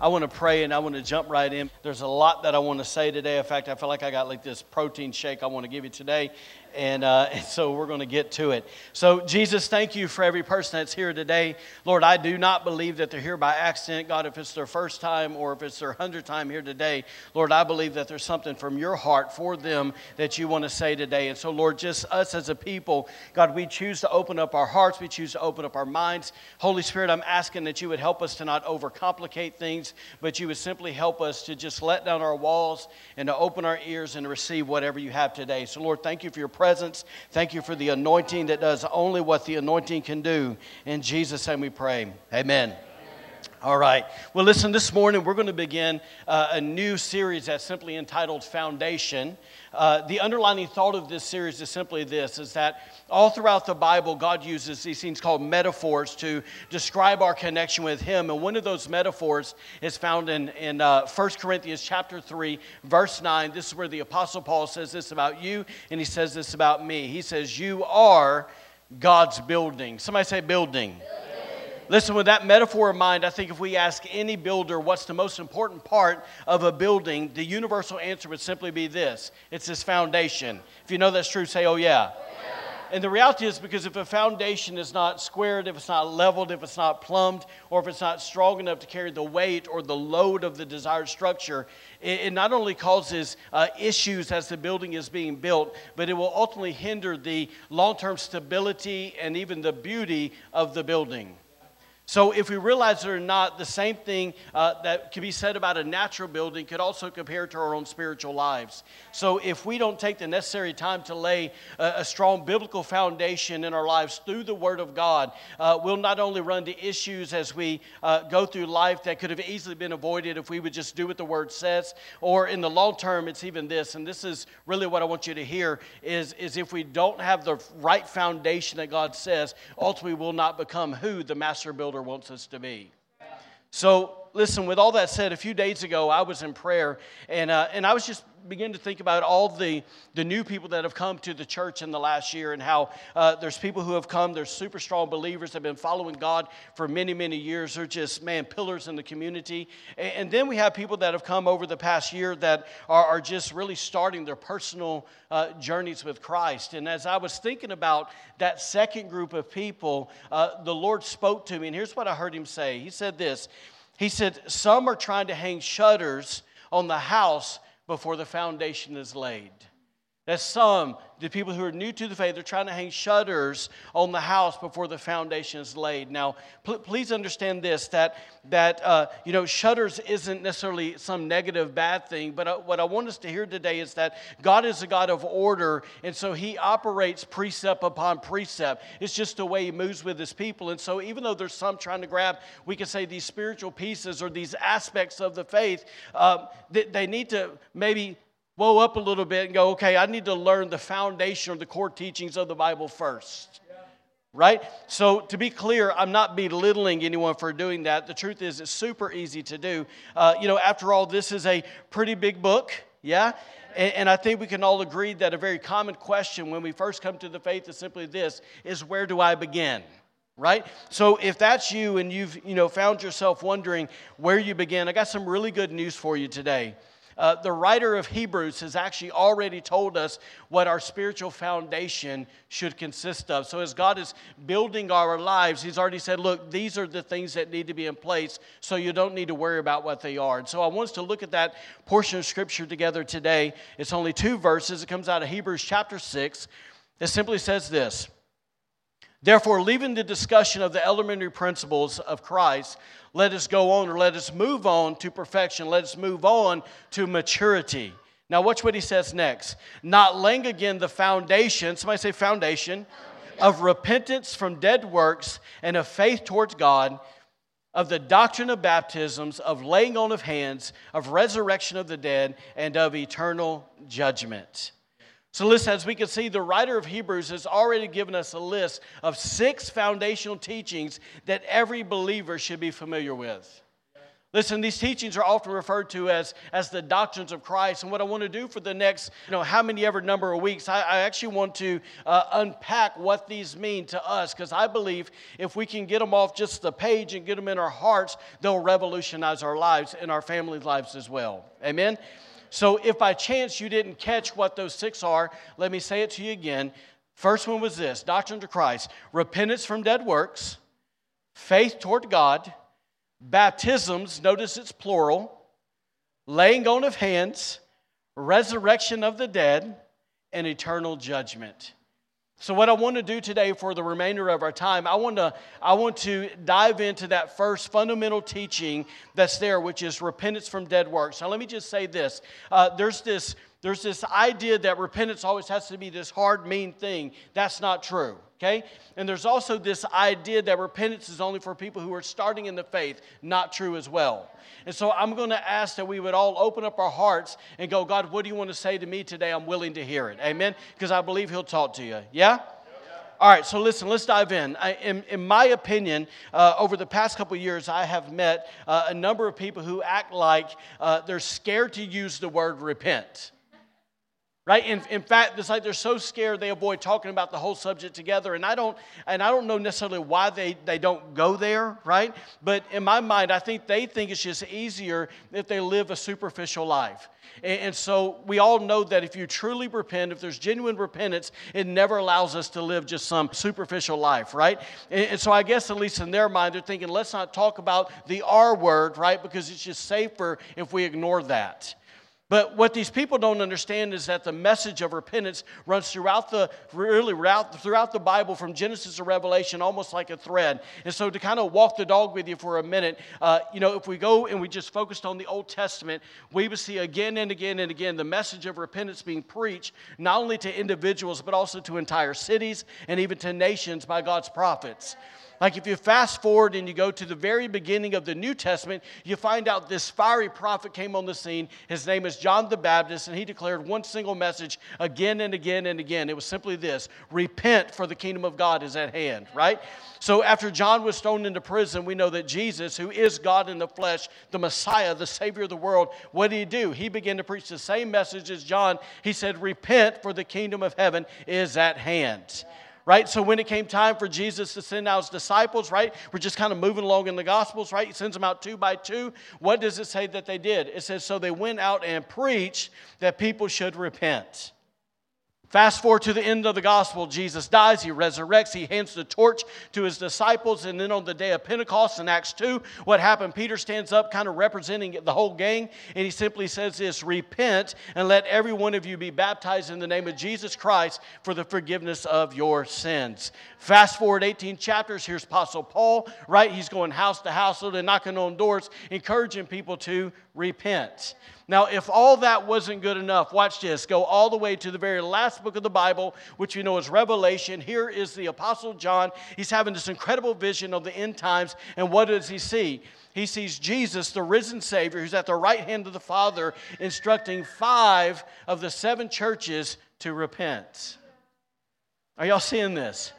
I want to pray and I want to jump right in. There's a lot that I want to say today. In fact, I feel like I got like this protein shake I want to give you today, and, uh, and so we're going to get to it. So, Jesus, thank you for every person that's here today. Lord, I do not believe that they're here by accident. God, if it's their first time or if it's their hundredth time here today, Lord, I believe that there's something from your heart for them that you want to say today. And so, Lord, just us as a people, God, we choose to open up our hearts, we choose to open up our minds. Holy Spirit, I'm asking that you would help us to not overcomplicate things, but you would simply help us to just let down our walls and to open our ears and to receive whatever you have today. So, Lord, thank you for your presence. Thank you for the anointing that does only what the anointing can do. In Jesus' name we pray. Amen. All right. Well, listen, this morning we're going to begin uh, a new series that's simply entitled Foundation. Uh, the underlining thought of this series is simply this is that all throughout the Bible, God uses these things called metaphors to describe our connection with Him. And one of those metaphors is found in, in uh, 1 Corinthians chapter 3, verse 9. This is where the Apostle Paul says this about you, and he says this about me. He says, You are God's building. Somebody say, building. building. Listen, with that metaphor in mind, I think if we ask any builder what's the most important part of a building, the universal answer would simply be this it's this foundation. If you know that's true, say, oh, yeah. And the reality is because if a foundation is not squared, if it's not leveled, if it's not plumbed, or if it's not strong enough to carry the weight or the load of the desired structure, it, it not only causes uh, issues as the building is being built, but it will ultimately hinder the long term stability and even the beauty of the building. So, if we realize it or not, the same thing uh, that can be said about a natural building could also compare to our own spiritual lives. So, if we don't take the necessary time to lay a, a strong biblical foundation in our lives through the Word of God, uh, we'll not only run into issues as we uh, go through life that could have easily been avoided if we would just do what the Word says, or in the long term, it's even this, and this is really what I want you to hear is, is if we don't have the right foundation that God says, ultimately we'll not become who the master builder wants us to be. So, listen, with all that said, a few days ago I was in prayer and, uh, and I was just beginning to think about all the, the new people that have come to the church in the last year and how uh, there's people who have come, there's super strong believers have been following God for many, many years. They're just, man, pillars in the community. And, and then we have people that have come over the past year that are, are just really starting their personal uh, journeys with Christ. And as I was thinking about that second group of people, uh, the Lord spoke to me, and here's what I heard him say. He said this. He said, Some are trying to hang shutters on the house before the foundation is laid. That some, the people who are new to the faith, they're trying to hang shutters on the house before the foundation is laid. Now, pl- please understand this: that that uh, you know, shutters isn't necessarily some negative bad thing. But uh, what I want us to hear today is that God is a God of order, and so He operates precept upon precept. It's just the way He moves with His people. And so, even though there's some trying to grab, we could say these spiritual pieces or these aspects of the faith, uh, they, they need to maybe whoa up a little bit and go, okay, I need to learn the foundation or the core teachings of the Bible first. Right? So, to be clear, I'm not belittling anyone for doing that. The truth is, it's super easy to do. Uh, you know, after all, this is a pretty big book, yeah? And, and I think we can all agree that a very common question when we first come to the faith is simply this is where do I begin? right so if that's you and you've you know found yourself wondering where you begin i got some really good news for you today uh, the writer of Hebrews has actually already told us what our spiritual foundation should consist of. So, as God is building our lives, He's already said, Look, these are the things that need to be in place, so you don't need to worry about what they are. And so, I want us to look at that portion of Scripture together today. It's only two verses, it comes out of Hebrews chapter 6. It simply says this. Therefore, leaving the discussion of the elementary principles of Christ, let us go on or let us move on to perfection. Let us move on to maturity. Now, watch what he says next. Not laying again the foundation, somebody say foundation, of repentance from dead works and of faith towards God of the doctrine of baptisms, of laying on of hands, of resurrection of the dead, and of eternal judgment. So, listen, as we can see, the writer of Hebrews has already given us a list of six foundational teachings that every believer should be familiar with. Listen, these teachings are often referred to as, as the doctrines of Christ. And what I want to do for the next, you know, how many ever number of weeks, I, I actually want to uh, unpack what these mean to us because I believe if we can get them off just the page and get them in our hearts, they'll revolutionize our lives and our family lives as well. Amen? So if by chance you didn't catch what those six are, let me say it to you again. First one was this doctrine to Christ repentance from dead works, faith toward God baptisms, notice it's plural, laying on of hands, resurrection of the dead, and eternal judgment. So, what I want to do today for the remainder of our time, I want to, I want to dive into that first fundamental teaching that's there, which is repentance from dead works. Now, let me just say this uh, there's this there's this idea that repentance always has to be this hard, mean thing. That's not true okay? And there's also this idea that repentance is only for people who are starting in the faith, not true as well. And so I'm going to ask that we would all open up our hearts and go, God, what do you want to say to me today? I'm willing to hear it. Amen? Because I believe He'll talk to you. Yeah? All right, so listen, let's dive in. I, in, in, my opinion, uh, over the past couple years, I have met uh, a number of people who act like uh, they're scared to use the word repent right? In, in fact it's like they're so scared they avoid talking about the whole subject together. And i don't and i don't know necessarily why they, they don't go there right? But in my mind i think they think it's just easier if they live a superficial life. And, and so we all know that if you truly repent if there's genuine repentance it never allows us to live just some superficial life right? And, and so i guess at least in their mind they're thinking let's not talk about the r word right? Because it's just safer if we ignore that but what these people don't understand is that the message of repentance runs throughout the really throughout, the Bible from Genesis to Revelation, almost like a thread. And so, to kind of walk the dog with you for a minute, uh, you know, if we go and we just focused on the Old Testament, we would see again and again and again the message of repentance being preached not only to individuals but also to entire cities and even to nations by God's prophets. Like if you fast forward and you go to the very beginning of the New Testament, you find out this fiery prophet came on the scene. His name is John the Baptist, and he declared one single message again and again and again. It was simply this repent, for the kingdom of God is at hand, right? So after John was thrown into prison, we know that Jesus, who is God in the flesh, the Messiah, the Savior of the world, what did he do? He began to preach the same message as John. He said, Repent, for the kingdom of heaven is at hand right? So when it came time for Jesus to send out his disciples, right? We're just kind of moving along in the Gospels, right? He sends them out two by two. What does it say that they did? It says, so they went out and preached that people should repent. Fast forward to the end of the gospel, Jesus dies, he resurrects, he hands the torch to his disciples, and then on the day of Pentecost in Acts 2, what happened? Peter stands up, kind of representing the whole gang, and he simply says this Repent and let every one of you be baptized in the name of Jesus Christ for the forgiveness of your sins. Fast forward 18 chapters, here's Apostle Paul, right? He's going house to house, they're knocking on doors, encouraging people to repent. Now, if all that wasn't good enough, watch this. Go all the way to the very last book of the Bible, which you know is Revelation. Here is the Apostle John. He's having this incredible vision of the end times. And what does he see? He sees Jesus, the risen Savior, who's at the right hand of the Father, instructing five of the seven churches to repent. Are y'all seeing this?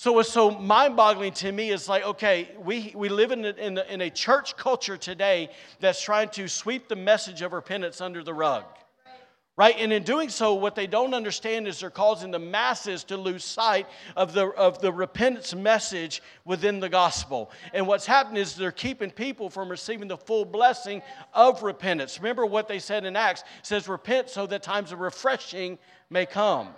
So what's so mind-boggling to me is like, okay, we, we live in a, in, a, in a church culture today that's trying to sweep the message of repentance under the rug. Right? And in doing so, what they don't understand is they're causing the masses to lose sight of the, of the repentance message within the gospel. And what's happened is they're keeping people from receiving the full blessing of repentance. Remember what they said in Acts it says, Repent so that times of refreshing may come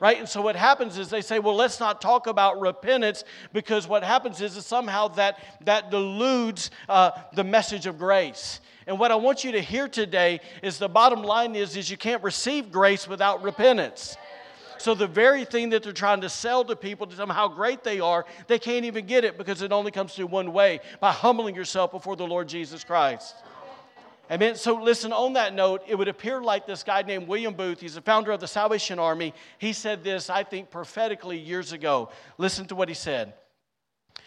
right? And so what happens is they say, well, let's not talk about repentance because what happens is, is somehow that, that deludes uh, the message of grace. And what I want you to hear today is the bottom line is, is you can't receive grace without repentance. So the very thing that they're trying to sell to people to tell them how great they are, they can't even get it because it only comes through one way by humbling yourself before the Lord Jesus Christ. Amen. So, listen, on that note, it would appear like this guy named William Booth, he's the founder of the Salvation Army. He said this, I think, prophetically years ago. Listen to what he said.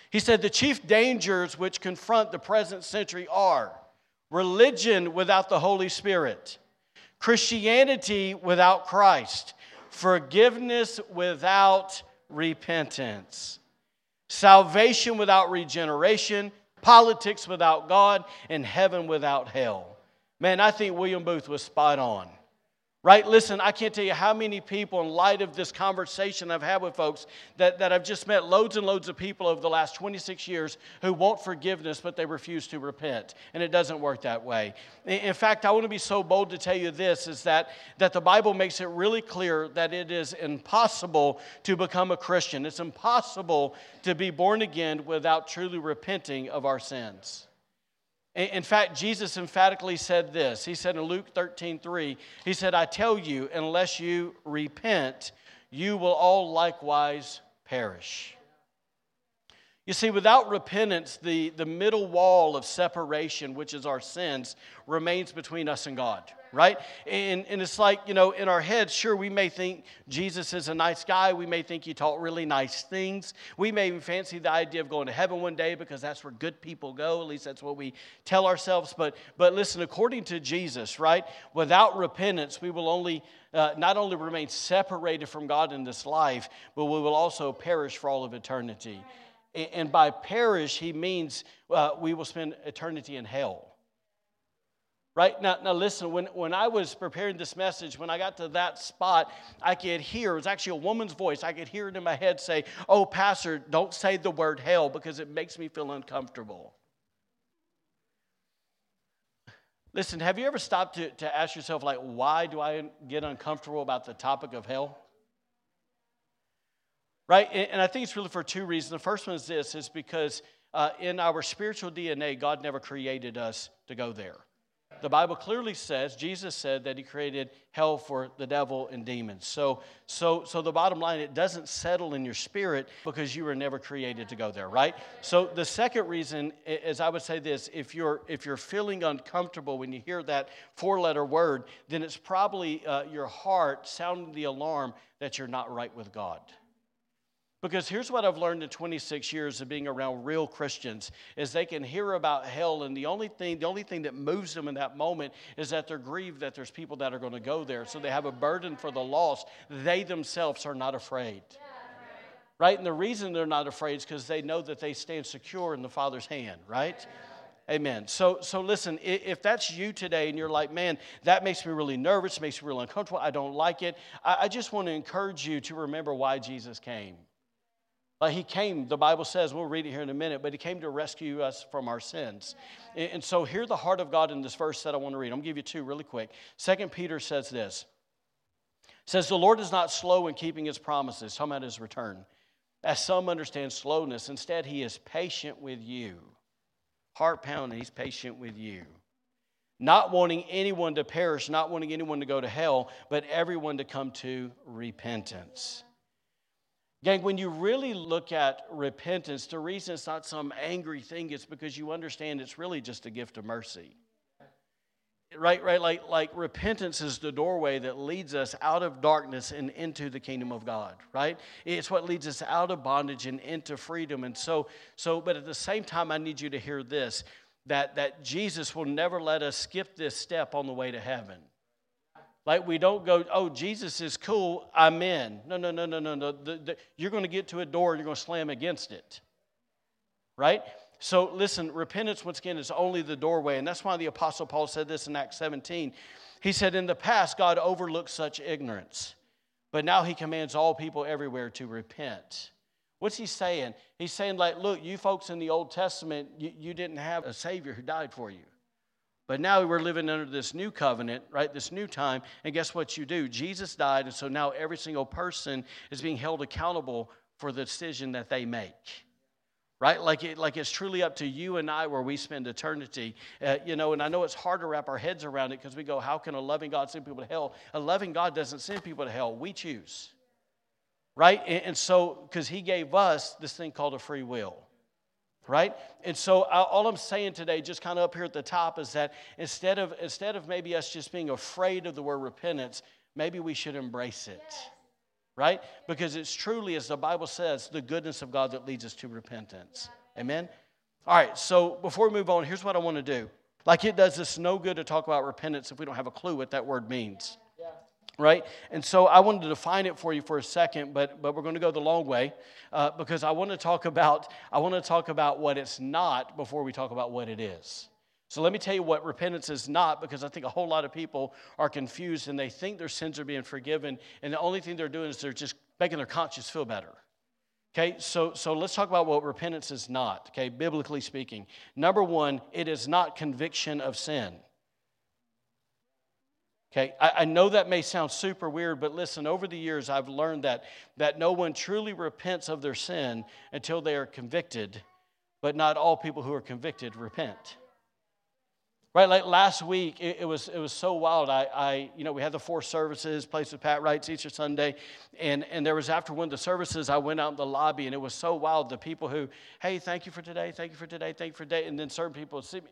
He said the chief dangers which confront the present century are religion without the Holy Spirit, Christianity without Christ, forgiveness without repentance, salvation without regeneration, politics without God, and heaven without hell. Man, I think William Booth was spot on. Right? Listen, I can't tell you how many people, in light of this conversation I've had with folks, that, that I've just met loads and loads of people over the last 26 years who want forgiveness, but they refuse to repent. And it doesn't work that way. In fact, I want to be so bold to tell you this is that, that the Bible makes it really clear that it is impossible to become a Christian. It's impossible to be born again without truly repenting of our sins. In fact, Jesus emphatically said this. He said in Luke 13, 3, He said, I tell you, unless you repent, you will all likewise perish. You see, without repentance, the, the middle wall of separation, which is our sins, remains between us and God, right? And, and it's like, you know, in our heads, sure, we may think Jesus is a nice guy. We may think he taught really nice things. We may even fancy the idea of going to heaven one day because that's where good people go. At least that's what we tell ourselves. But, but listen, according to Jesus, right, without repentance, we will only. Uh, not only remain separated from God in this life, but we will also perish for all of eternity. And by perish, he means uh, we will spend eternity in hell. Right? Now, now listen, when, when I was preparing this message, when I got to that spot, I could hear, it was actually a woman's voice. I could hear it in my head say, Oh, Pastor, don't say the word hell because it makes me feel uncomfortable. Listen, have you ever stopped to, to ask yourself, like, why do I get uncomfortable about the topic of hell? Right? And I think it's really for two reasons. The first one is this is because uh, in our spiritual DNA, God never created us to go there. The Bible clearly says, Jesus said that he created hell for the devil and demons. So, so, so the bottom line, it doesn't settle in your spirit because you were never created to go there, right? So the second reason is I would say this, if you're, if you're feeling uncomfortable when you hear that four-letter word, then it's probably uh, your heart sounding the alarm that you're not right with God. Because here's what I've learned in 26 years of being around real Christians is they can hear about hell and the only thing the only thing that moves them in that moment is that they're grieved that there's people that are going to go there. So they have a burden for the lost. They themselves are not afraid. Right? And the reason they're not afraid is because they know that they stand secure in the Father's hand, right? Amen. So, so listen, if that's you today and you're like, man, that makes me really nervous, makes me really uncomfortable, I don't like it, I, I just want to encourage you to remember why Jesus came. Like he came, the Bible says, we'll read it here in a minute, but he came to rescue us from our sins. And so hear the heart of God in this verse that I want to read. I'm going to give you two really quick. Second Peter says this. Says, The Lord is not slow in keeping his promises, talking about his return. As some understand slowness, instead, he is patient with you. Heart pounding, he's patient with you. Not wanting anyone to perish, not wanting anyone to go to hell, but everyone to come to repentance. Gang, when you really look at repentance, the reason it's not some angry thing is because you understand it's really just a gift of mercy. Right, right, like, like repentance is the doorway that leads us out of darkness and into the kingdom of God, right? It's what leads us out of bondage and into freedom. And so, so, but at the same time, I need you to hear this that, that Jesus will never let us skip this step on the way to heaven. Like we don't go, oh, Jesus is cool, I'm in. No, no, no, no, no, no. You're going to get to a door you're going to slam against it. Right? So listen, repentance, once again, is only the doorway. And that's why the Apostle Paul said this in Acts 17. He said, In the past, God overlooked such ignorance, but now he commands all people everywhere to repent. What's he saying? He's saying, like, look, you folks in the Old Testament, you, you didn't have a Savior who died for you. But now we're living under this new covenant, right? This new time. And guess what you do? Jesus died, and so now every single person is being held accountable for the decision that they make. Right? Like, it, like it's truly up to you and I where we spend eternity. Uh, you know, and I know it's hard to wrap our heads around it because we go, how can a loving God send people to hell? A loving God doesn't send people to hell, we choose. Right? And, and so, because He gave us this thing called a free will right and so uh, all i'm saying today just kind of up here at the top is that instead of instead of maybe us just being afraid of the word repentance maybe we should embrace it right because it's truly as the bible says the goodness of god that leads us to repentance Amen? All right, so before we move on, here's what I want to do. Like it does us no good to talk about repentance if we don't have a clue what that word means. Right? And so I wanted to define it for you for a second, but, but we're going to go the long way uh, because I want to talk about I want to talk about what it's not before we talk about what it is. So let me tell you what repentance is not because I think a whole lot of people are confused and they think their sins are being forgiven, and the only thing they're doing is they're just making their conscience feel better. Okay, so, so let's talk about what repentance is not, okay, biblically speaking. Number one, it is not conviction of sin. Okay, I, I, know that may sound super weird, but listen, over the years I've learned that, that no one truly repents of their sin until they are convicted, but not all people who are convicted repent. Right, like last week, it, it, was it was so wild. I, I, you know, we had the four services, place with Pat Wrights Easter Sunday, and and there was after one of the services, I went out in the lobby, and it was so wild. The people who, hey, thank you for today, thank you for today, thank you for today, and then certain people would see me.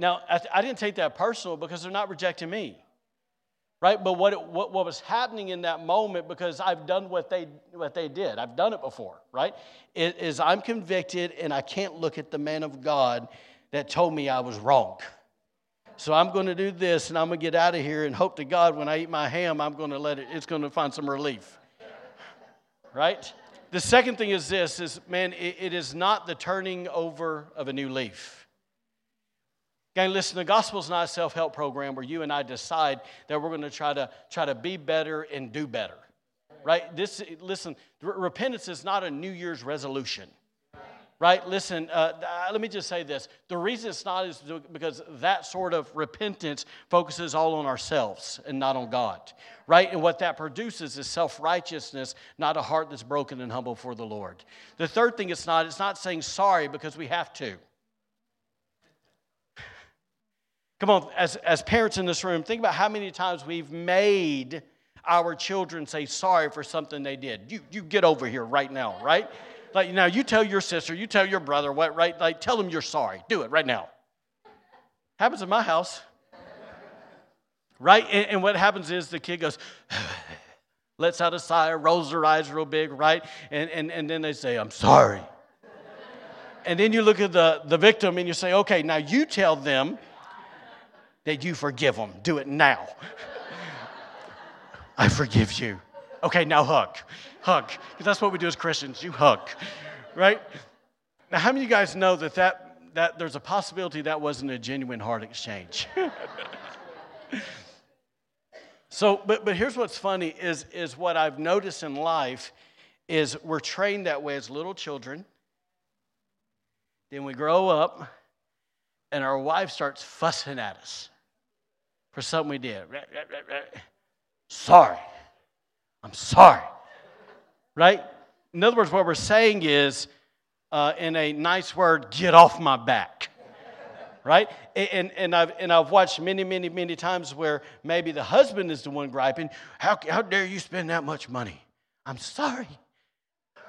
Now, I, I didn't take that personal because they're not rejecting me right? But what, it, what, what was happening in that moment because i've done what they what they did. I've done it before right? It, is i'm convicted and i can't look at the man of god that told me i was wrong. So i'm going to do this and i'm going to get out of here and hope to god when i eat my ham i'm going to let it it's going to find some relief right? The second thing is this is man it, it is not the turning over of a new leaf Gang, listen, the gospel is not a self help program where you and I decide that we're going to try to try to be better and do better. Right? This, listen, repentance is not a New Year's resolution. Right? Listen, uh, let me just say this. The reason it's not is because that sort of repentance focuses all on ourselves and not on God. Right? And what that produces is self righteousness, not a heart that's broken and humble for the Lord. The third thing it's not, it's not saying sorry because we have to. Come on, as, as parents in this room, think about how many times we've made our children say sorry for something they did. You, you get over here right now, right? Like now, you tell your sister, you tell your brother, what, right? Like, tell them you're sorry. Do it right now. Happens in my house, right? And, and what happens is the kid goes, lets out a sigh, rolls their eyes real big, right? And, and, and then they say, I'm sorry. and then you look at the, the victim and you say, okay, now you tell them that you forgive them. Do it now. I forgive you. Okay, now hug. Hug. Because that's what we do as Christians. You hug, right? Now, how many of you guys know that, that, that there's a possibility that wasn't a genuine heart exchange? so, but, but here's what's funny is, is what I've noticed in life is we're trained that way as little children. Then we grow up, and our wife starts fussing at us for something we did. Sorry. I'm sorry. Right? In other words, what we're saying is, uh, in a nice word, get off my back. right? And, and, I've, and I've watched many, many, many times where maybe the husband is the one griping, how, how dare you spend that much money? I'm sorry.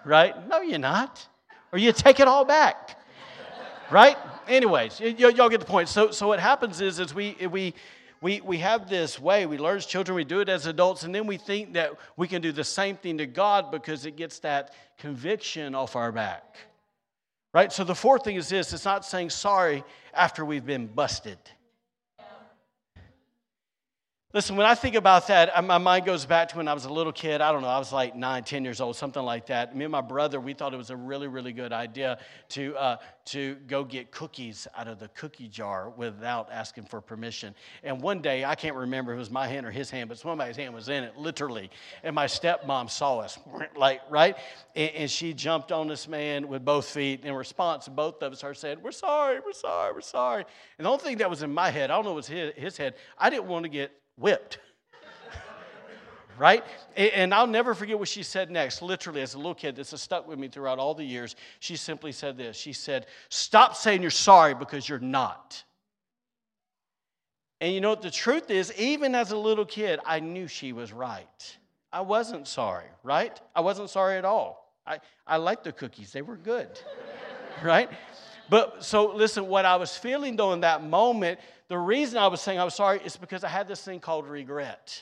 Right? No, you're not. Or you take it all back. right? Anyways, y- y'all get the point. So, so what happens is, is we, we, we, we have this way, we learn as children, we do it as adults, and then we think that we can do the same thing to God because it gets that conviction off our back. Right? So the fourth thing is this it's not saying sorry after we've been busted. Listen, when I think about that, my mind goes back to when I was a little kid. I don't know, I was like nine, ten years old, something like that. Me and my brother, we thought it was a really, really good idea to, uh, to go get cookies out of the cookie jar without asking for permission. And one day, I can't remember if it was my hand or his hand, but somebody's hand was in it, literally. And my stepmom saw us, like, right? And, and she jumped on this man with both feet. In response, both of us are saying, We're sorry, we're sorry, we're sorry. And the only thing that was in my head, I don't know, what was his, his head, I didn't want to get whipped. right? And I'll never forget what she said next. Literally, as a little kid, this has stuck with me throughout all the years. She simply said this She said, Stop saying you're sorry because you're not. And you know what the truth is, even as a little kid, I knew she was right. I wasn't sorry, right? I wasn't sorry at all. I, I liked the cookies, they were good, right? But so listen, what I was feeling though in that moment, the reason I was saying I was sorry is because I had this thing called regret.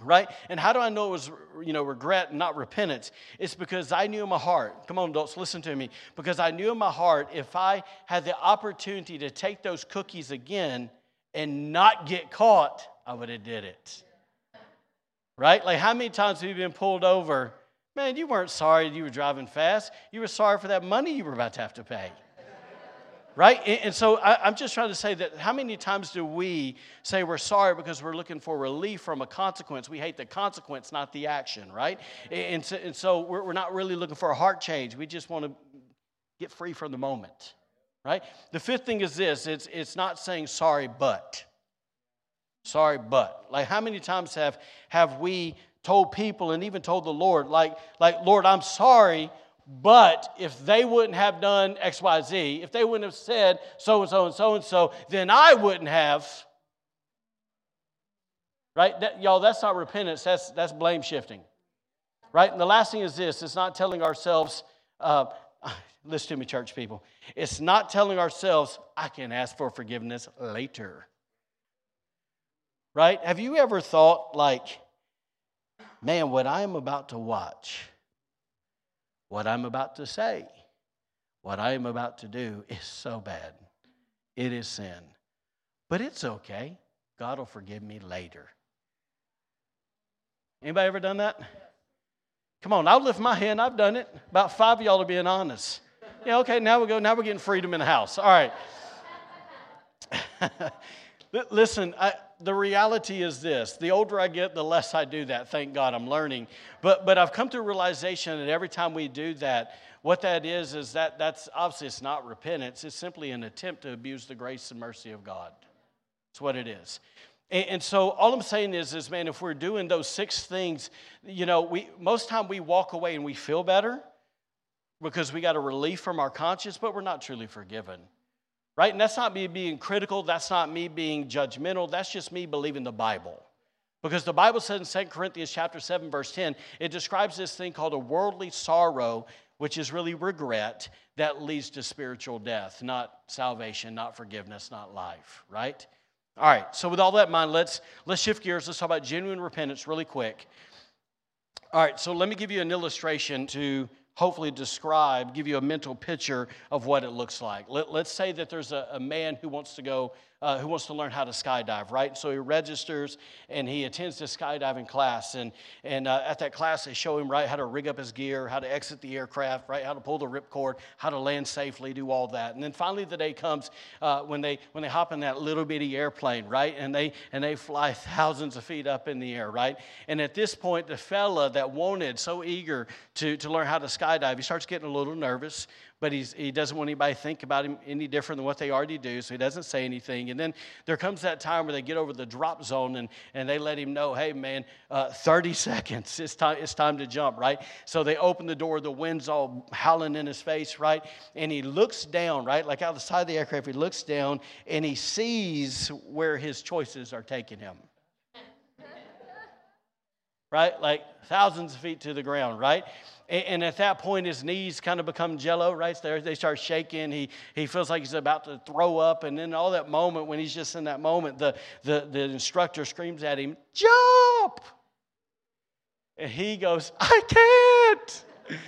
right? And how do I know it was, you know, regret and not repentance? It's because I knew in my heart, come on, adults, listen to me, because I knew in my heart if I had the opportunity to take those cookies again and not get caught, I would have did it. Right? Like how many times have you been pulled over? Man, you weren't sorry you were driving fast. You were sorry for that money you were about to have to pay right? And so I'm just trying to say that how many times do we say we're sorry because we're looking for relief from a consequence? We hate the consequence, not the action, right? And so, we're not really looking for a heart change. We just want to get free from the moment, right? The fifth thing is this it's, it's not saying sorry, but. Sorry, but. Like, how many times have, have we told people and even told the Lord, like, like, Lord, I'm sorry, but if they wouldn't have done XYZ, if they wouldn't have said so and so and so and so, then I wouldn't have. Right? That, y'all, that's not repentance, that's, that's blame shifting. Right? And the last thing is this it's not telling ourselves, uh, listen to me, church people, it's not telling ourselves, I can ask for forgiveness later. Right? Have you ever thought, like, man, what I'm about to watch? What I'm about to say, what I am about to do is so bad. It is sin. But it's okay. God will forgive me later. Anybody ever done that? Come on, I'll lift my hand. I've done it. About five of y'all are being honest. Yeah, okay, now we go. Now we're getting freedom in the house. All right. Listen, I, the reality is this the older I get, the less I do that. Thank God I'm learning. But, but I've come to a realization that every time we do that, what that is, is that that's obviously it's not repentance, it's simply an attempt to abuse the grace and mercy of God. That's what it is. And, and so all I'm saying is, is man, if we're doing those six things, you know, we most time we walk away and we feel better because we got a relief from our conscience, but we're not truly forgiven right? And that's not me being critical, that's not me being judgmental, that's just me believing the Bible. Because the Bible says in 2 Corinthians chapter 7 verse 10, it describes this thing called a worldly sorrow, which is really regret that leads to spiritual death, not salvation, not forgiveness, not life, right? All right. So with all that in mind, let's let's shift gears. Let's talk about genuine repentance really quick. All right, so let me give you an illustration to hopefully describe, give you a mental picture of what it looks like. Let, us say that there's a, a, man who wants to go, uh, who wants to learn how to skydive, right? So he registers and he attends this skydiving class. And, and uh, at that class, they show him, right, how to rig up his gear, how to exit the aircraft, right, how to pull the ripcord, how to land safely, do all that. And then finally the day comes uh, when, they, when they hop in that little bitty airplane, right? And they, and they fly thousands of feet up in the air, right? And at this point, the fella that wanted, so eager to, to learn how to skydive, he starts getting a little nervous but he doesn't want anybody to think about him any different than what they already do, so he doesn't say anything. And then there comes that time where they get over the drop zone and, and they let him know, hey, man, uh, 30 seconds, it's time, it's time to jump, right? So they open the door, the wind's all howling in his face, right? And he looks down, right? Like out the side of the aircraft, he looks down and he sees where his choices are taking him right? Like thousands of feet to the ground, right? And at that point, his knees kind of become jello, right? They start shaking. He, he feels like he's about to throw up. And then all that moment, when he's just in that moment, the, the, the instructor screams at him, Jump! And he goes, I can't.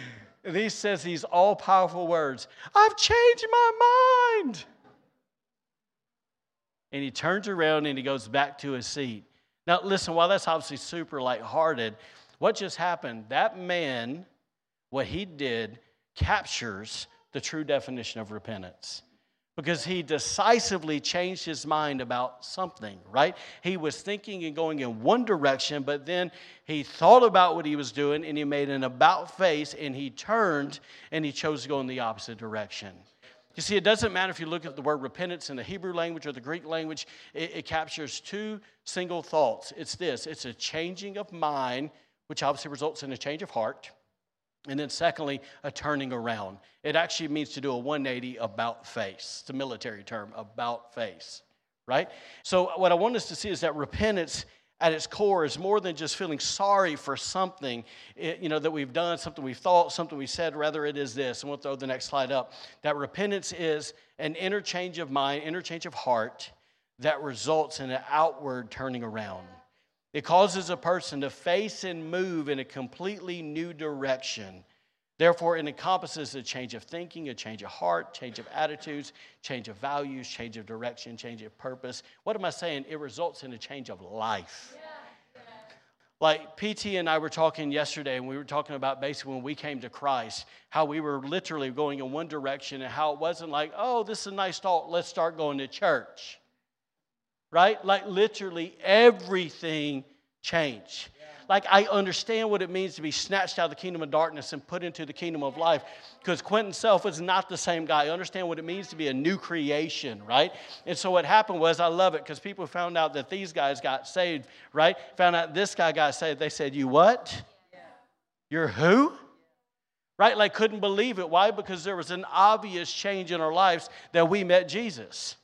And he says these all powerful words I've changed my mind. And he turns around and he goes back to his seat. Now, listen, while that's obviously super lighthearted, what just happened? That man what he did captures the true definition of repentance because he decisively changed his mind about something, right? He was thinking and going in one direction, but then he thought about what he was doing and he made an about face and he turned and he chose to go in the opposite direction. You see, it doesn't matter if you look at the word repentance in the Hebrew language or the Greek language, it, it captures two single thoughts. It's this it's a changing of mind, which obviously results in a change of heart and then, secondly, a turning around. It actually means to do a 180 about face. It's a military term, about face, right? So, what I want us to see is that repentance at its core is more than just feeling sorry for something eh, you know that we've done something we've thought something we said rather it is this. And we'll throw the next slide up. That repentance is an interchange of mind interchange of heart that results in an outward turning around. It causes a person to face and move in a completely new direction. Therefore, it encompasses a change of thinking, a change of heart, change of attitudes, change of values, change of direction, change of purpose. What am I saying? It results in a change of life. Like PT and I were talking yesterday, and we were talking about basically when we came to Christ, how we were literally going in one direction, and how it wasn't like, oh, this is a nice thought, let's start going to church. Right? Like literally everything changed. Like I understand what it means to be snatched out of the kingdom of darkness and put into the kingdom of life. Because Quinton Self is not the same guy. I understand what it means to be a new creation, right? And so what happened was I love it because people found out that these guys got saved, right? Found out this guy got saved. They said, You what? You're who? Right? Like couldn't believe it. Why? Because there was an obvious change in our lives that we met Jesus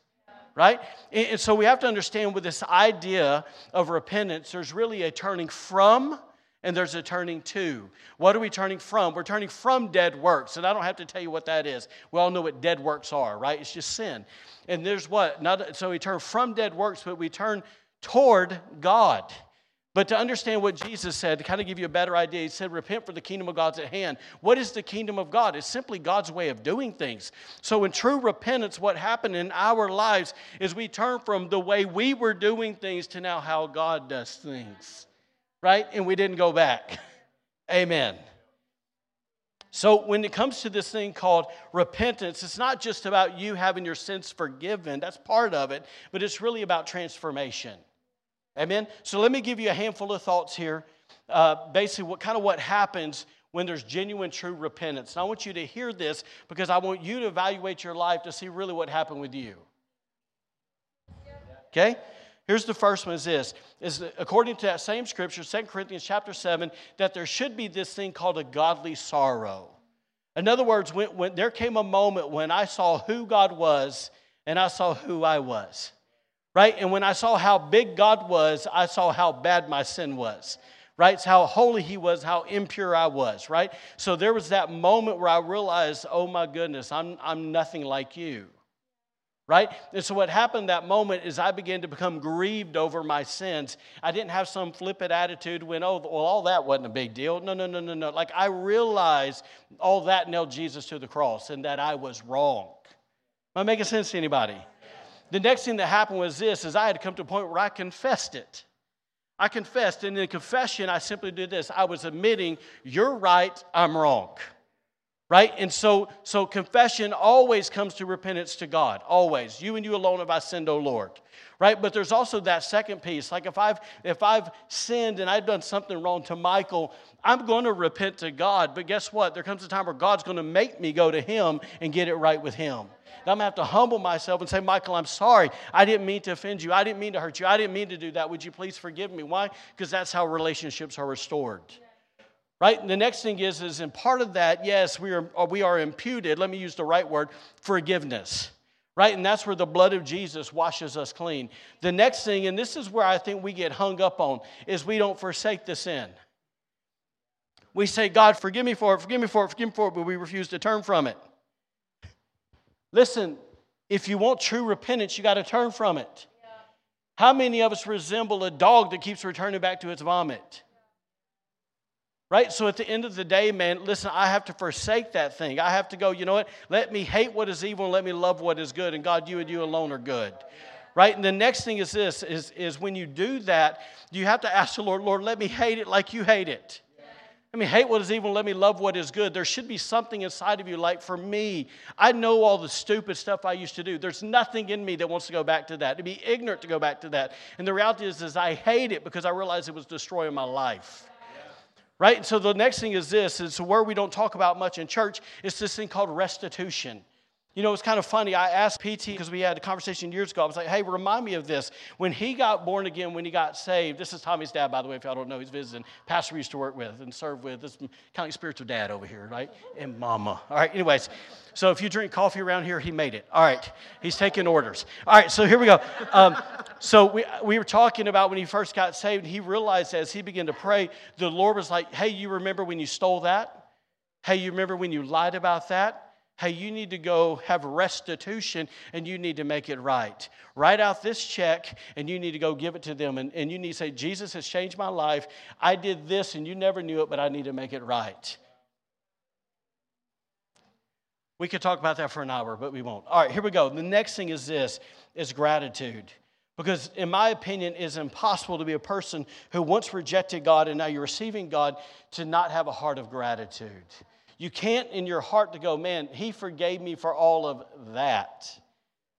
right? And so we have to understand with this idea of repentance, there's really a turning from and there's a turning to. What are we turning from? We're turning from dead works. And I don't have to tell you what that is. We all know what dead works are, right? It's just sin. And there's what? Not, so we turn from dead works, but we turn toward God. But to understand what Jesus said, to kind of give you a better idea, he said, Repent for the kingdom of God's at hand. What is the kingdom of God? It's simply God's way of doing things. So, in true repentance, what happened in our lives is we turn from the way we were doing things to now how God does things, right? And we didn't go back. Amen. So, when it comes to this thing called repentance, it's not just about you having your sins forgiven, that's part of it, but it's really about transformation. Amen. So let me give you a handful of thoughts here. Uh, basically, what kind of what happens when there's genuine, true repentance. And I want you to hear this because I want you to evaluate your life to see really what happened with you. Okay? Here's the first one is this is according to that same scripture, 2 Corinthians chapter 7, that there should be this thing called a godly sorrow. In other words, when, when there came a moment when I saw who God was and I saw who I was right? And when I saw how big God was, I saw how bad my sin was, right? It's how holy He was, how impure I was, right? So there was that moment where I realized, oh my goodness, I'm, I'm nothing like you. Right? And so, what happened that moment is I began to become grieved over my sins. I didn't have some flippant attitude when, oh, well, all that wasn't a big deal. No, no, no, no, no. Like, I realized all that nailed Jesus to the cross and that I was wrong. Am I making sense to anybody? The next thing that happened was this is I had come to a point where I confessed it. I confessed, and in confession, I simply did this. I was admitting, you're right, I'm wrong. Right? And so, so confession always comes to repentance to God. Always. You and you alone have I sinned, O Lord. Right? But there's also that second piece. Like if I've if I've sinned and I've done something wrong to Michael, I'm going to repent to God. But guess what? There comes a time where God's going to make me go to Him and get it right with Him. I'm going to have to humble myself and say, Michael, I'm sorry. I didn't mean to offend you. I didn't mean to hurt you. I didn't mean to do that. Would you please forgive me? Why? Because that's how relationships are restored. Right? And the next thing is, is in part of that, yes, we are, uh, we are imputed, let me use the right word, forgiveness. Right? And that's where the blood of Jesus washes us clean. The next thing, and this is where I think we get hung up on, is we don't forsake the sin. We say, God, forgive me for it, forgive me for it, forgive me for it, but we refuse to turn from it. Listen, if you want true repentance, you got to turn from it. How many of us resemble a dog that keeps returning back to its vomit? Right? So at the end of the day, man, listen, I have to forsake that thing. I have to go, you know what? Let me hate what is evil and let me love what is good. And God, you and you alone are good. Right? And the next thing is this is, is when you do that, you have to ask the Lord, Lord, let me hate it like you hate it. Let me hate what is evil, let me love what is good. There should be something inside of you, like for me, I know all the stupid stuff I used to do. There's nothing in me that wants to go back to that, to be ignorant to go back to that. And the reality is, is I hate it because I realize it was destroying my life. Right? And so the next thing is this is where we don't talk about much in church, it's this thing called restitution. You know, it's kind of funny. I asked PT because we had a conversation years ago. I was like, hey, remind me of this. When he got born again, when he got saved, this is Tommy's dad, by the way, if y'all don't know, he's visiting. Pastor we used to work with and serve with. This kind of spiritual dad over here, right? And mama. All right, anyways. So if you drink coffee around here, he made it. All right, he's taking orders. All right, so here we go. Um, so we, we were talking about when he first got saved, he realized as he began to pray, the Lord was like, hey, you remember when you stole that? Hey, you remember when you lied about that? Hey, you need to go have restitution and you need to make it right. Write out this check and you need to go give it to them. And, and you need to say, Jesus has changed my life. I did this and you never knew it, but I need to make it right. We could talk about that for an hour, but we won't. All right, here we go. The next thing is this is gratitude. Because, in my opinion, it's impossible to be a person who once rejected God and now you're receiving God to not have a heart of gratitude. You can't, in your heart, to go, man, He forgave me for all of that.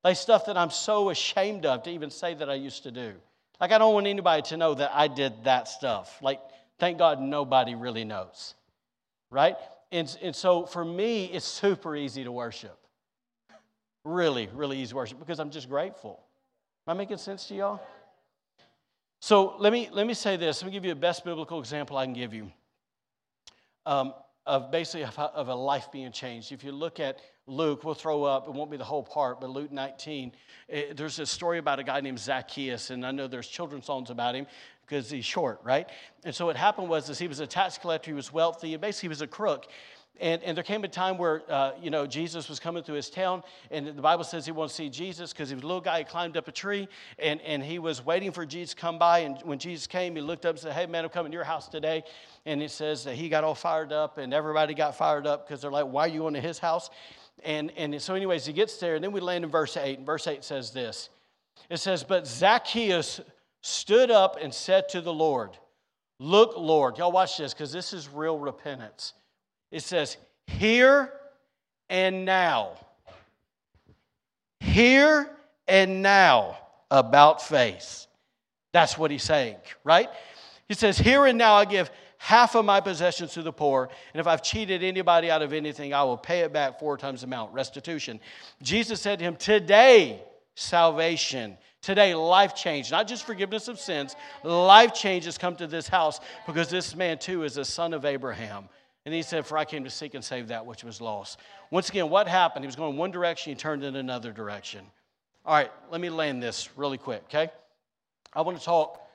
Like stuff that I'm so ashamed of to even say that I used to do. Like, I don't want anybody to know that I did that stuff. Like, thank God nobody really knows, right? And, and so for me, it's super easy to worship. Really, really easy worship because I'm just grateful. Am I making sense to y'all? So let me, let me say this. Let me give you the best biblical example I can give you um, of basically of, of a life being changed. If you look at Luke, we'll throw up, it won't be the whole part, but Luke 19, it, eh, there's a story about a guy named Zacchaeus, and I know there's children's songs about him because he's short, right? And so what happened was is he was a tax collector, he was wealthy, and basically he was a crook. And, and there came a time where, uh, you know, Jesus was coming through his town, and the Bible says he wanted to see Jesus because he was a little guy. He climbed up a tree, and, and he was waiting for Jesus to come by. And when Jesus came, he looked up and said, Hey, man, I'm coming to your house today. And it says that he got all fired up, and everybody got fired up because they're like, Why are you going to his house? And, and so, anyways, he gets there, and then we land in verse 8. And verse 8 says this It says, But Zacchaeus stood up and said to the Lord, Look, Lord, y'all watch this because this is real repentance. It says, Here and now. Here and now about faith. That's what he's saying, right? He says, Here and now I give half of my possessions to the poor, and if I've cheated anybody out of anything, I will pay it back four times the amount, restitution. Jesus said to him, Today, salvation. Today, life change, not just forgiveness of sins, life change has come to this house because this man too is a son of Abraham. And he said, For I came to seek and save that which was lost. Once again, what happened? He was going one direction, he turned in another direction. All right, let me land this really quick, okay? I want to talk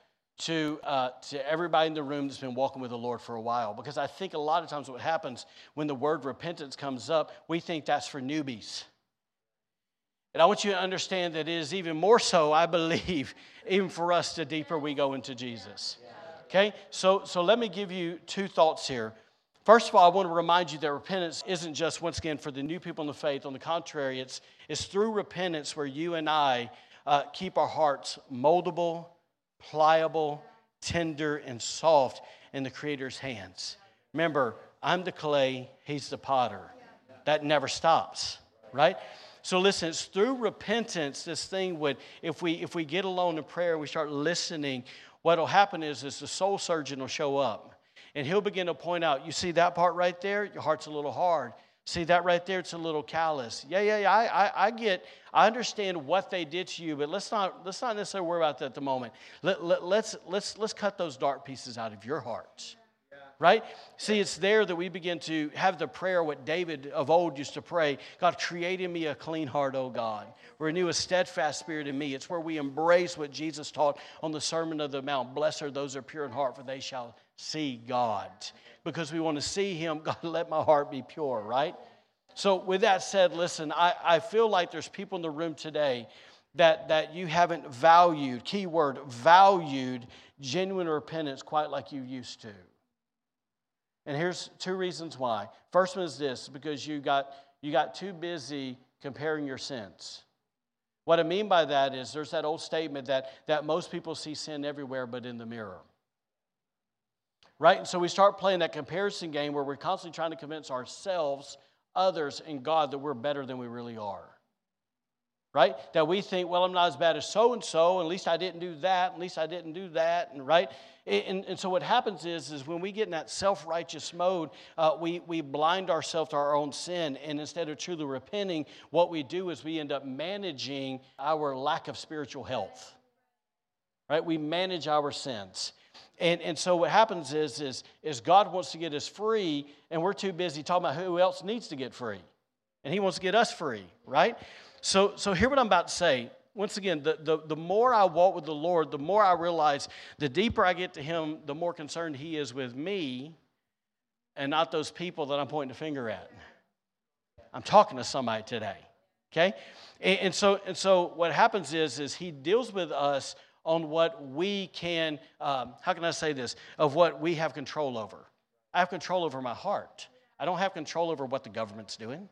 to, uh, to everybody in the room that's been walking with the Lord for a while because I think a lot of times what happens when the word repentance comes up, we think that's for newbies. And I want you to understand that it is even more so, I believe, even for us the deeper we go into Jesus. Okay? So, so let me give you two thoughts here. First of all, I want to remind you that repentance isn't just, once again, for the new people in the faith. On the contrary, it's, it's through repentance where you and I uh, keep our hearts moldable, pliable, tender, and soft in the Creator's hands. Remember, I'm the clay, He's the potter. That never stops, right? So listen, it's through repentance, this thing would, if we if we get alone in prayer, we start listening, what'll happen is, is the soul surgeon will show up and he'll begin to point out, you see that part right there? Your heart's a little hard. See that right there? It's a little callous. Yeah, yeah, yeah. I, I, I, get, I understand what they did to you, but let's not, let's not necessarily worry about that at the moment. Let, let, let's, let's, let's cut those dark pieces out of your heart. Right? See, it's there that we begin to have the prayer what David of old used to pray God, create in me a clean heart, O God. Renew a steadfast spirit in me. It's where we embrace what Jesus taught on the Sermon of the Mount. Blessed are those who are pure in heart, for they shall see God. Because we want to see Him, God, let my heart be pure, right? So, with that said, listen, I, I feel like there's people in the room today that, that you haven't valued, keyword, valued genuine repentance quite like you used to. And here's two reasons why. First one is this because you got, you got too busy comparing your sins. What I mean by that is there's that old statement that, that most people see sin everywhere but in the mirror right? And so we start playing that comparison game where we're constantly trying to convince ourselves, others, and God that we're better than we really are. Right? That we think, well, I'm not as bad as so and so, at least I didn't do that, at least I didn't do that, and right? And, and so what happens is, is when we get in that self-righteous mode, uh, we, we blind ourselves to our own sin, and instead of truly repenting, what we do is we end up managing our lack of spiritual health. Right? We manage our sins. And, and so what happens is, is, is God wants to get us free, and we're too busy talking about who else needs to get free. And He wants to get us free, right? So, so hear what I'm about to say. Once again, the, the, the more I walk with the Lord, the more I realize the deeper I get to Him, the more concerned He is with me and not those people that I'm pointing the finger at. I'm talking to somebody today. Okay? And, and, so, and so what happens is, is he deals with us on what we can, um, how can I say this, of what we have control over. I have control over my heart. I don't have control over what the government's doing.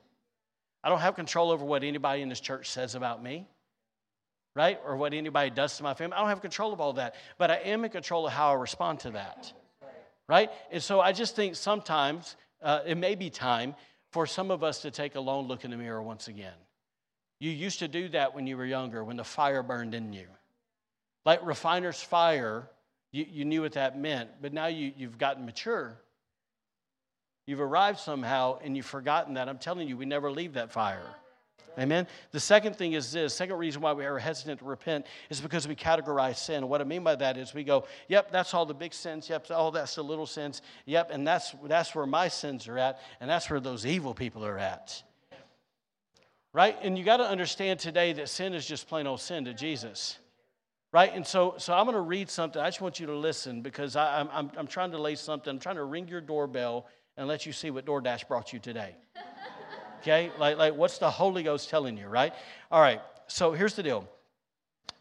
I don't have control over what anybody in this church says about me, right? Or what anybody does to my family. I don't have control of all that, but I am in control of how I respond to that, right? And so I just think sometimes uh, it may be time for some of us to take a long look in the mirror once again. You used to do that when you were younger, when the fire burned in you. Like refiner's fire, you, you knew what that meant, but now you, you've gotten mature. You've arrived somehow and you've forgotten that. I'm telling you, we never leave that fire. Amen. The second thing is this second reason why we are hesitant to repent is because we categorize sin. What I mean by that is we go, yep, that's all the big sins. Yep, all that's the little sins. Yep, and that's, that's where my sins are at, and that's where those evil people are at. Right? And you got to understand today that sin is just plain old sin to Jesus. Right? And so, so I'm going to read something. I just want you to listen because I, am I'm, I'm trying to lay something. I'm trying to ring your doorbell and let you see what DoorDash brought you today. Okay? Like, like what's the Holy Ghost telling you, right? All right. So here's the deal.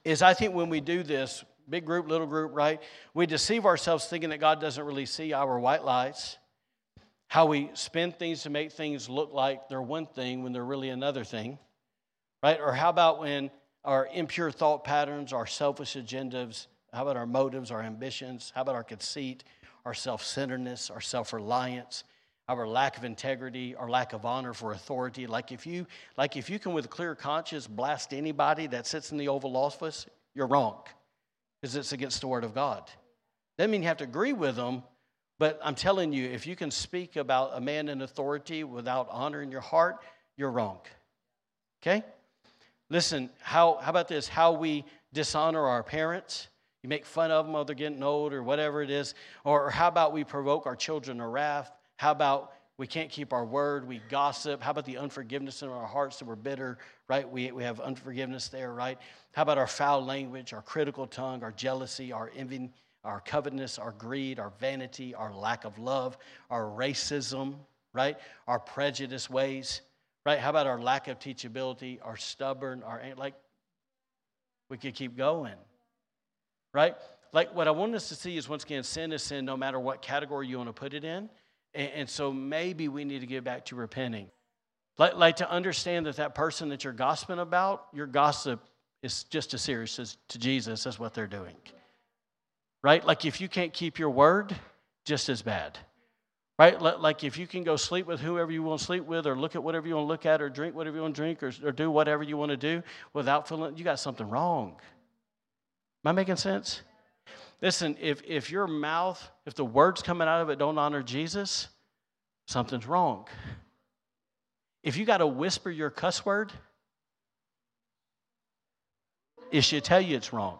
Is I think when we do this, big group, little group, right? We deceive ourselves thinking that God doesn't really see our white lights, How we spin things to make things look like they're one thing when they're really another thing. Right? Or how about when our impure thought patterns, our selfish agendas, how about our motives, our ambitions? How about our conceit, our self centeredness, our self reliance? our lack of integrity, our lack of honor for authority. Like if you, like if you can with a clear conscience blast anybody that sits in the Oval Office, you're wrong because it's against the Word of God. Doesn't mean you have to agree with them, but I'm telling you, if you can speak about a man in authority without honor in your heart, you're wrong. Okay? Listen, how, how about this? How we dishonor our parents. You make fun of them while they're getting old or whatever it is. Or how about we provoke our children to wrath? How about we can't keep our word, we gossip? How about the unforgiveness in our hearts that we're bitter, right? We, we have unforgiveness there, right? How about our foul language, our critical tongue, our jealousy, our envy, our covetousness, our greed, our vanity, our lack of love, our racism, right? Our prejudice ways, right? How about our lack of teachability, our stubborn, our like we could keep going, right? Like what I want us to see is once again, sin is sin no matter what category you want to put it in. And, and so maybe we need to get back to repenting. Like, like to understand that that person that you're gossiping about, your gossip is just as serious as to Jesus as what they're doing. Right? Like if you can't keep your word, just as bad. Right? Like if you can go sleep with whoever you want to sleep with, or look at whatever you want to look at, or drink whatever you want to drink, or, or do whatever you want to do without feeling, you got something wrong. Am I making sense? Listen, if, if your mouth, if the words coming out of it don't honor Jesus, something's wrong. If you got to whisper your cuss word, it should tell you it's wrong.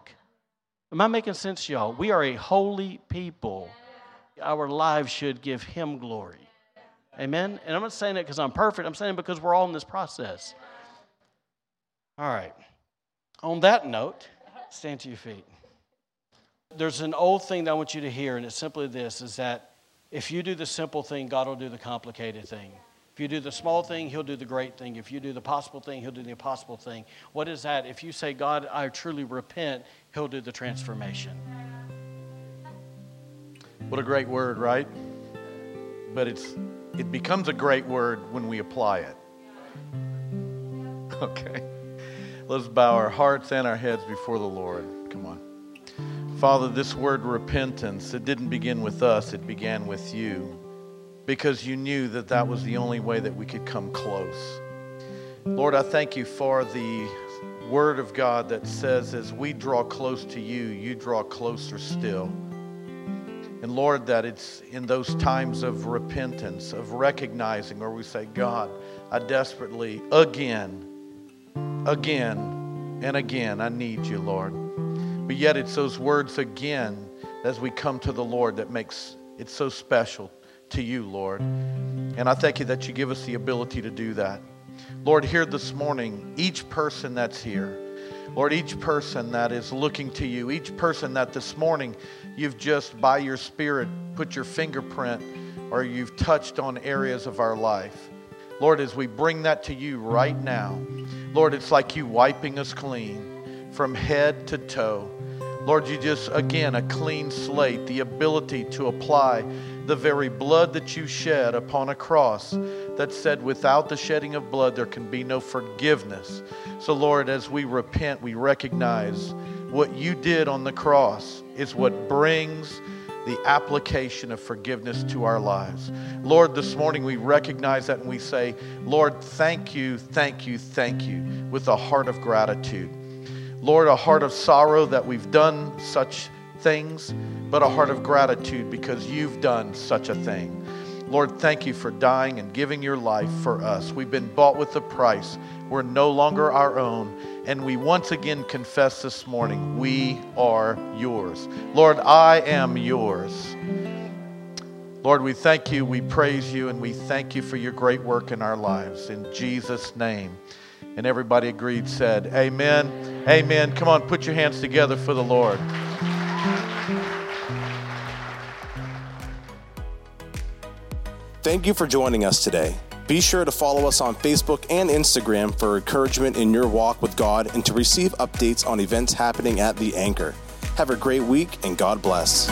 Am I making sense, y'all? We are a holy people. Our lives should give Him glory. Amen? And I'm not saying it because I'm perfect. I'm saying because we're all in this process. All right. On that note, stand to your feet there's an old thing that I want you to hear, and it's simply this is that if you do the simple thing, God will do the complicated thing. If you do the small thing, He'll do the great thing. If you do the possible thing, He'll do the impossible thing. What is that? If you say, God, I truly repent, He'll do the transformation. What a great word, right? But it's it becomes a great word when we apply it. Okay. Let's bow our hearts and our heads before the Lord. Come on. Father, this word repentance, it didn't begin with us, it began with you because you knew that that was the only way that we could come close. Lord, I thank you for the word of God that says, as we draw close to you, you draw closer still. And Lord, that it's in those times of repentance, of recognizing where we say, God, I desperately, again, again, and again, I need you, Lord. But yet it's those words again as we come to the Lord that makes it so special to you, Lord. And I thank you that you give us the ability to do that. Lord, here this morning, each person that's here, Lord, each person that is looking to you, each person that this morning you've just by your Spirit put your fingerprint or you've touched on areas of our life. Lord, as we bring that to you right now, Lord, it's like you wiping us clean from head to toe. Lord, you just, again, a clean slate, the ability to apply the very blood that you shed upon a cross that said, without the shedding of blood, there can be no forgiveness. So, Lord, as we repent, we recognize what you did on the cross is what brings the application of forgiveness to our lives. Lord, this morning we recognize that and we say, Lord, thank you, thank you, thank you, with a heart of gratitude. Lord, a heart of sorrow that we've done such things, but a heart of gratitude because you've done such a thing. Lord, thank you for dying and giving your life for us. We've been bought with a price. We're no longer our own. And we once again confess this morning, we are yours. Lord, I am yours. Lord, we thank you, we praise you, and we thank you for your great work in our lives. In Jesus' name. And everybody agreed, said, Amen. Amen. Come on, put your hands together for the Lord. Thank you for joining us today. Be sure to follow us on Facebook and Instagram for encouragement in your walk with God and to receive updates on events happening at The Anchor. Have a great week and God bless.